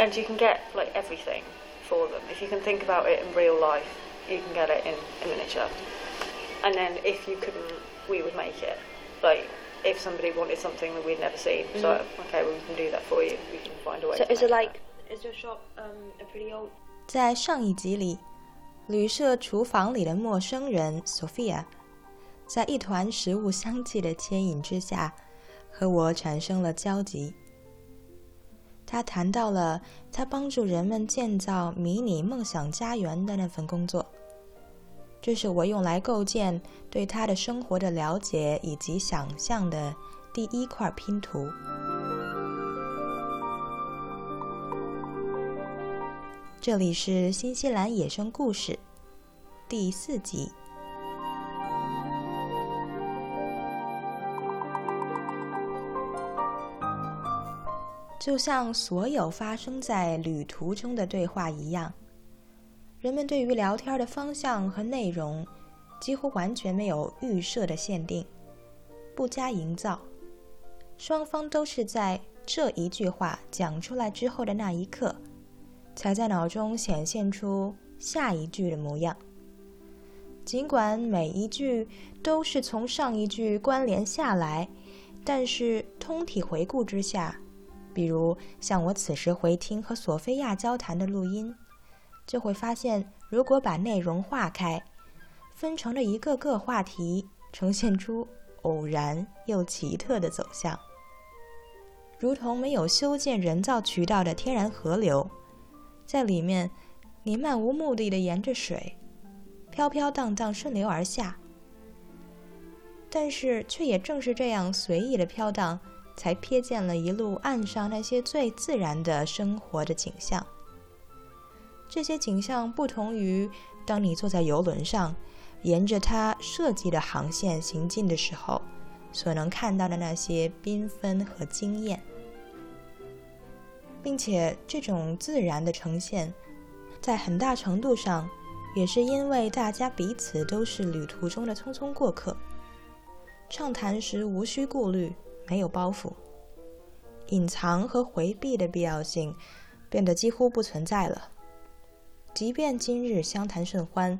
and you can get like everything for them. If you can think about it in real life, you can get it in a miniature. And then if you couldn't, we would make it. Like if somebody wanted something that we'd never seen, so okay, well we can do that for you. We can find a way. So to is it make like is your shop um a pretty old? 在上一集里，旅社厨房里的陌生人 Sophia，在一团食物香气的牵引之下，和我产生了交集。 他谈到了他帮助人们建造迷你梦想家园的那份工作，这是我用来构建对他的生活的了解以及想象的第一块拼图。这里是新西兰野生故事第四集。就像所有发生在旅途中的对话一样，人们对于聊天的方向和内容几乎完全没有预设的限定，不加营造。双方都是在这一句话讲出来之后的那一刻，才在脑中显现出下一句的模样。尽管每一句都是从上一句关联下来，但是通体回顾之下。比如，像我此时回听和索菲亚交谈的录音，就会发现，如果把内容划开，分成了一个个话题，呈现出偶然又奇特的走向，如同没有修建人造渠道的天然河流，在里面，你漫无目的的沿着水，飘飘荡荡顺流而下，但是却也正是这样随意的飘荡。才瞥见了一路岸上那些最自然的生活的景象。这些景象不同于当你坐在游轮上，沿着它设计的航线行进的时候，所能看到的那些缤纷和惊艳。并且，这种自然的呈现，在很大程度上，也是因为大家彼此都是旅途中的匆匆过客，畅谈时无需顾虑。没有包袱，隐藏和回避的必要性变得几乎不存在了。即便今日相谈甚欢，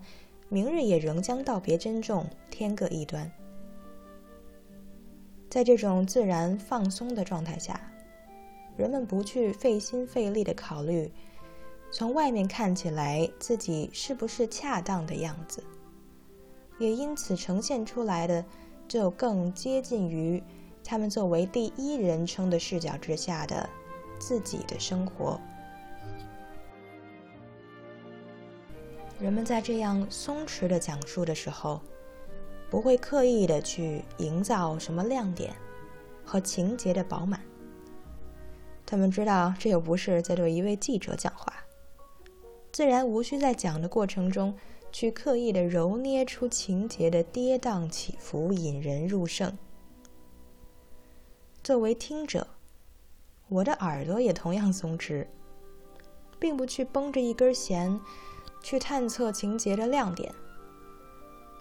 明日也仍将道别珍重，天各一端。在这种自然放松的状态下，人们不去费心费力的考虑从外面看起来自己是不是恰当的样子，也因此呈现出来的就更接近于。他们作为第一人称的视角之下的自己的生活，人们在这样松弛的讲述的时候，不会刻意的去营造什么亮点和情节的饱满。他们知道这又不是在对一位记者讲话，自然无需在讲的过程中去刻意的揉捏出情节的跌宕起伏，引人入胜。作为听者，我的耳朵也同样松弛，并不去绷着一根弦去探测情节的亮点，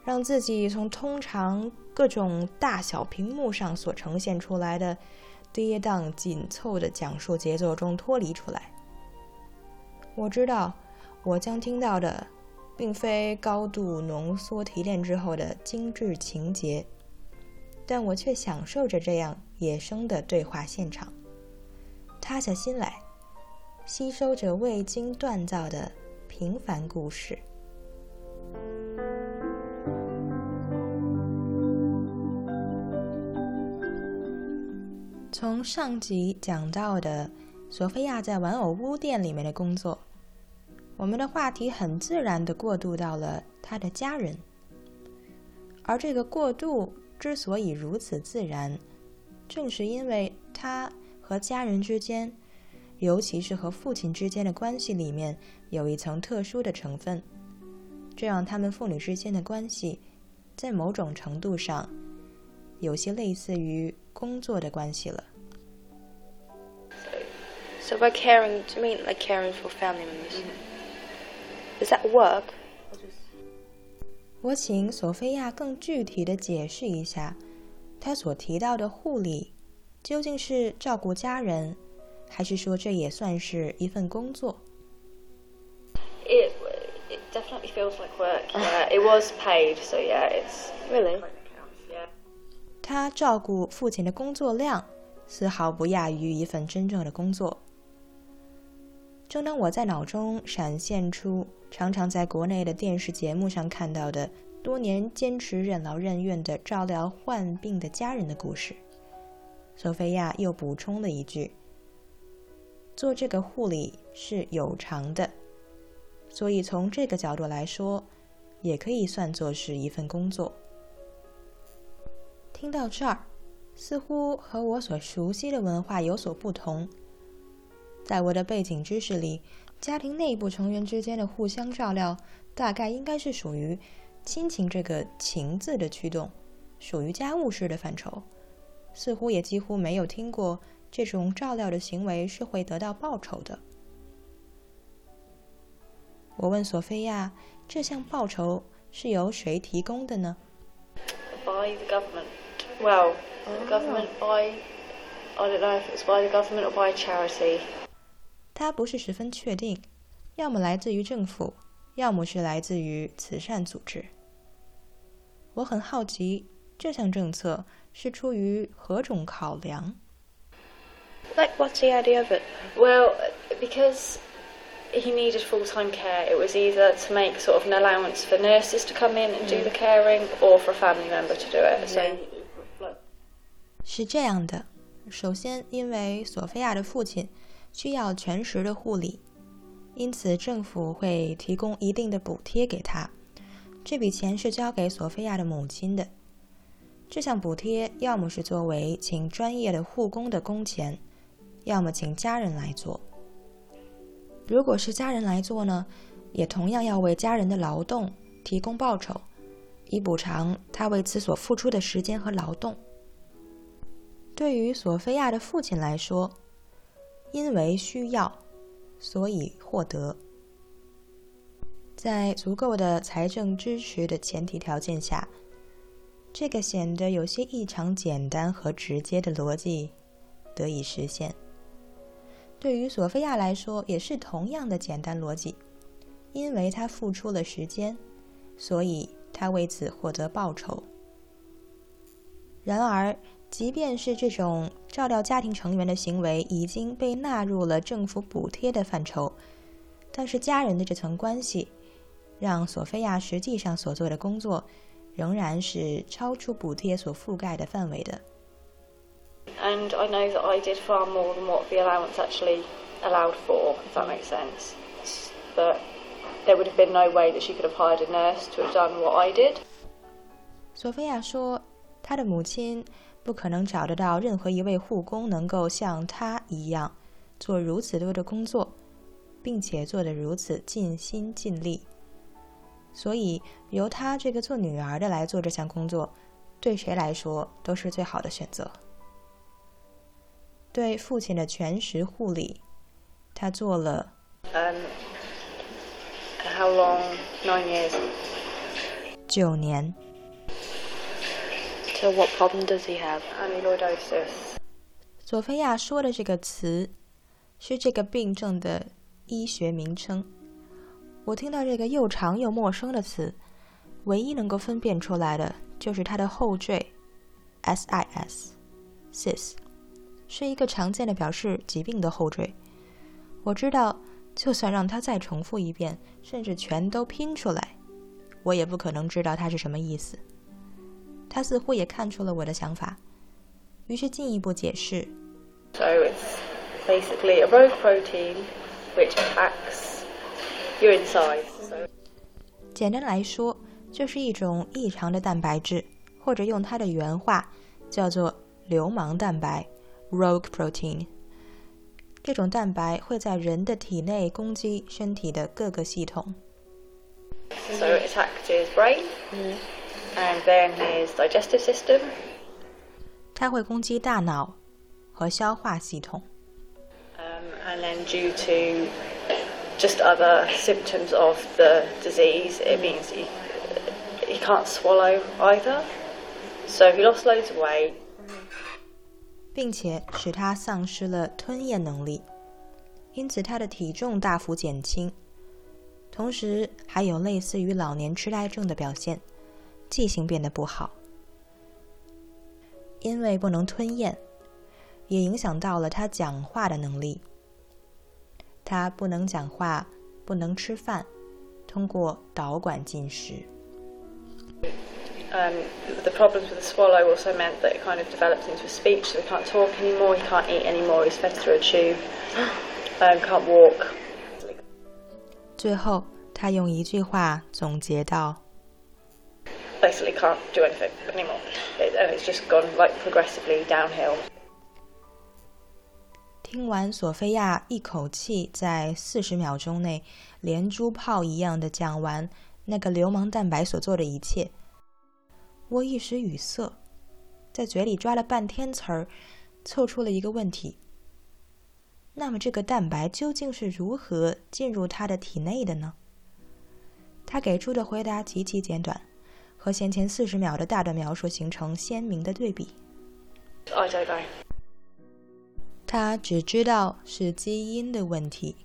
让自己从通常各种大小屏幕上所呈现出来的跌宕紧凑的讲述节奏中脱离出来。我知道，我将听到的并非高度浓缩提炼之后的精致情节。但我却享受着这样野生的对话现场，塌下心来，吸收着未经锻造的平凡故事。从上集讲到的索菲亚在玩偶屋店里面的工作，我们的话题很自然的过渡到了她的家人，而这个过渡。之所以如此自然，正是因为他和家人之间，尤其是和父亲之间的关系里面有一层特殊的成分，这让他们父女之间的关系，在某种程度上，有些类似于工作的关系了。So by caring, do you mean like caring for family members? Is that work? 我请索菲亚更具体的解释一下，她所提到的护理究竟是照顾家人，还是说这也算是一份工作？It it definitely feels like work. Yeah, it was paid, so yeah, it's really. 他照顾父亲的工作量丝毫不亚于一份真正的工作。正当我在脑中闪现出常常在国内的电视节目上看到的多年坚持任劳任怨的照料患病的家人的故事，索菲亚又补充了一句：“做这个护理是有偿的，所以从这个角度来说，也可以算作是一份工作。”听到这儿，似乎和我所熟悉的文化有所不同。在我的背景知识里，家庭内部成员之间的互相照料，大概应该是属于亲情这个“情”字的驱动，属于家务事的范畴。似乎也几乎没有听过这种照料的行为是会得到报酬的。我问索菲亚：“这项报酬是由谁提供的呢？”By the government. Well, the government by I don't know if it's by the government or by charity. 它不是十分确定，要么来自于政府，要么是来自于慈善组织。我很好奇，这项政策是出于何种考量？Like what's the idea of it? Well, because he needed full-time care, it was either to make sort of an allowance for nurses to come in and do the caring, or for a family member to do it. So. 是这样的，首先，因为索菲亚的父亲。需要全时的护理，因此政府会提供一定的补贴给他。这笔钱是交给索菲亚的母亲的。这项补贴要么是作为请专业的护工的工钱，要么请家人来做。如果是家人来做呢，也同样要为家人的劳动提供报酬，以补偿他为此所付出的时间和劳动。对于索菲亚的父亲来说，因为需要，所以获得。在足够的财政支持的前提条件下，这个显得有些异常简单和直接的逻辑得以实现。对于索菲亚来说，也是同样的简单逻辑。因为她付出了时间，所以她为此获得报酬。然而。即便是这种照料家庭成员的行为已经被纳入了政府补贴的范畴，但是家人的这层关系，让索菲亚实际上所做的工作，仍然是超出补贴所覆盖的范围的。And I know that I did far more than what the allowance actually allowed for, if that makes sense. But there would have been no way that she could have hired a nurse to have done what I did. 索菲亚说，她的母亲。不可能找得到任何一位护工能够像他一样做如此多的工作，并且做得如此尽心尽力。所以，由他这个做女儿的来做这项工作，对谁来说都是最好的选择。对父亲的全时护理，他做了。Um, how long? Nine years. 九年。So what problem does he have? Amyloidosis. 索菲亚说的这个词是这个病症的医学名称。我听到这个又长又陌生的词，唯一能够分辨出来的就是它的后缀 “sis”，sis 是一个常见的表示疾病的后缀。我知道，就算让它再重复一遍，甚至全都拼出来，我也不可能知道它是什么意思。他似乎也看出了我的想法，于是进一步解释。So it's basically a rogue protein which attacks your insides. 简单来说，就是一种异常的蛋白质，或者用它的原话叫做“流氓蛋白 ”（rogue protein）。这种蛋白会在人的体内攻击身体的各个系统。So it attacks his brain. And then his digestive system. 它会攻击大脑和消化系统。Um, and then due to just other symptoms of the disease, it means he, he can't swallow either. So he lost loads of weight. 并且使他丧失了吞咽能力，因此他的体重大幅减轻，同时还有类似于老年痴呆症的表现，记性变得不好。因为不能吞咽，也影响到了他讲话的能力。他不能讲话，不能吃饭，通过导管进食。Um, the problems with the swallow also meant that it kind of developed into a speech, so he can't talk anymore, he can't eat anymore, he's fed through a tube, um, can't walk. 最后，他用一句话总结道 Basically, can't do anything anymore. It, and it's just gone like progressively downhill. 听完索菲亚一口气在四十秒钟内连珠炮一样的讲完那个流氓蛋白所做的一切，我一时语塞，在嘴里抓了半天词儿，凑出了一个问题：那么这个蛋白究竟是如何进入他的体内的呢？他给出的回答极其简短，和先前四十秒的大段描述形成鲜明的对比。I don't know. 他只知道是基因的问题。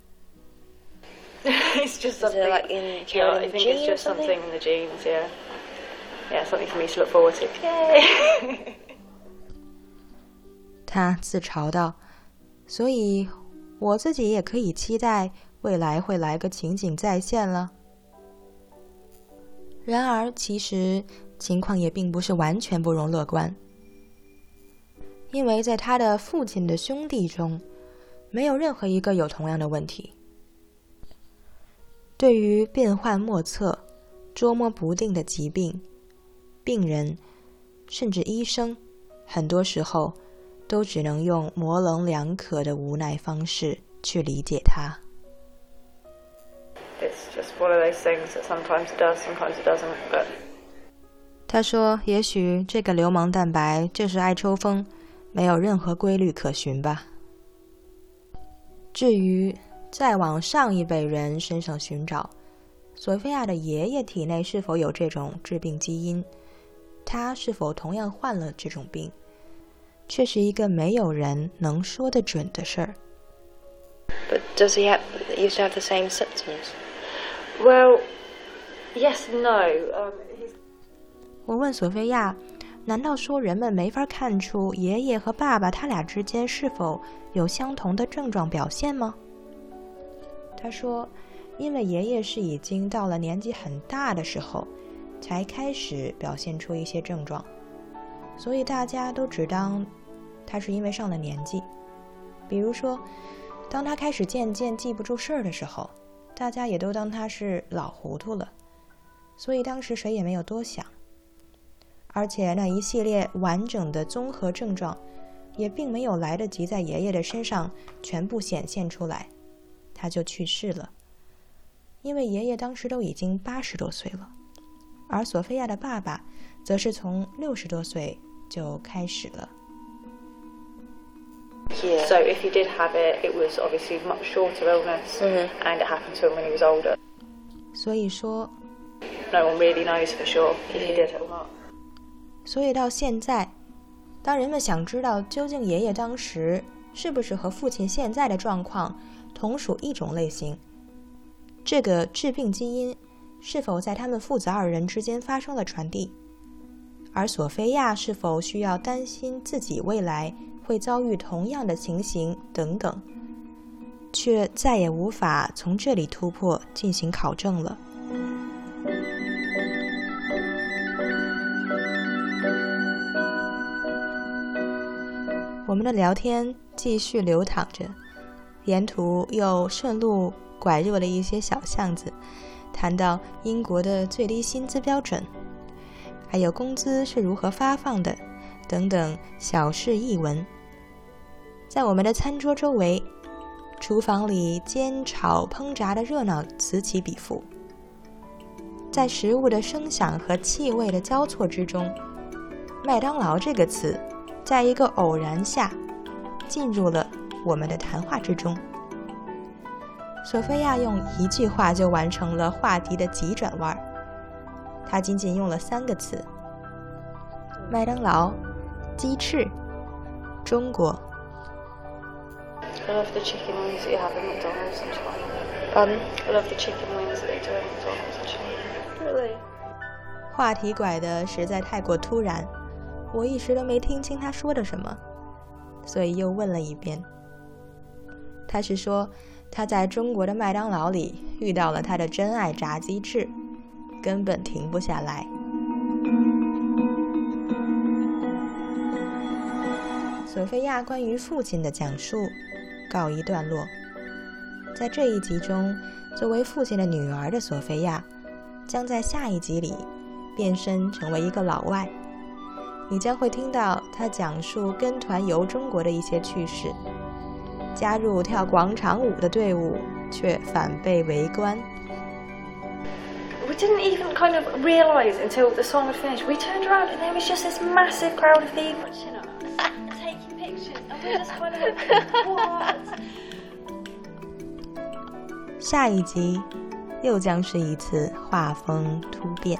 it's just something. like in yeah, I think gene it's just something something? in the genes. Yeah. Yeah, something for me to look forward to. Yay! 他自嘲道：“所以我自己也可以期待未来会来个情景再现了。”然而，其实情况也并不是完全不容乐观，因为在他的父亲的兄弟中，没有任何一个有同样的问题。对于变幻莫测、捉摸不定的疾病，病人甚至医生，很多时候。都只能用模棱两可的无奈方式去理解它。One of those things that sometimes it does, sometimes it doesn't. But 他说：“也许这个流氓蛋白就是爱抽风，没有任何规律可循吧。”至于再往上一辈人身上寻找，索菲亚的爷爷体内是否有这种致病基因，他是否同样患了这种病？却是一个没有人能说得准的事儿。But does he have used to have the same symptoms? Well, yes no. 我问索菲亚：“难道说人们没法看出爷爷和爸爸他俩之间是否有相同的症状表现吗？”他说：“因为爷爷是已经到了年纪很大的时候，才开始表现出一些症状，所以大家都只当他是因为上了年纪。比如说，当他开始渐渐记不住事儿的时候，大家也都当他是老糊涂了，所以当时谁也没有多想。而且那一系列完整的综合症状，也并没有来得及在爷爷的身上全部显现出来，他就去世了。因为爷爷当时都已经八十多岁了，而索菲亚的爸爸则是从六十多岁就开始了。Yeah. So if he did have it, it was obviously much shorter illness, Mhm. and it happened to him when he was older. 所以说，No one really knows for sure if he did it or not. 所以到现在，当人们想知道究竟爷爷当时是不是和父亲现在的状况同属一种类型，这个致病基因是否在他们父子二人之间发生了传递，而索菲亚是否需要担心自己未来会遭遇同样的情形等等，却再也无法从这里突破进行考证了。我们的聊天继续流淌着，沿途又顺路拐入了一些小巷子，谈到英国的最低薪资标准，还有工资是如何发放的等等小事一闻。在我们的餐桌周围，厨房里煎炒烹炸的热闹此起彼伏。在食物的声响和气味的交错之中，麦当劳这个词。在一个偶然下，进入了我们的谈话之中。索菲亚用一句话就完成了话题的急转弯儿。她仅仅用了三个词：麦当劳、鸡翅，中国。I love the chicken wings that you have in McDonald's in China. Pardon? I love the chicken wings that they do in McDonald's in China. Really? 话题拐的实在太过突然，我一时都没听清他说的什么，所以又问了一遍。他是说他在中国的麦当劳里遇到了他的真爱炸鸡翅，根本停不下来。索菲亚关于父亲的讲述告一段落。在这一集中，作为父亲的女儿的索菲亚，将在下一集里变身成为一个老外。你将会听到她讲述跟团游中国的一些趣事。加入跳广场舞的队伍，却反被围观。We didn't even kind of realize until the song had finished. We turned around and there was just this massive crowd of people watching us, 下一集又将是一次画风突变。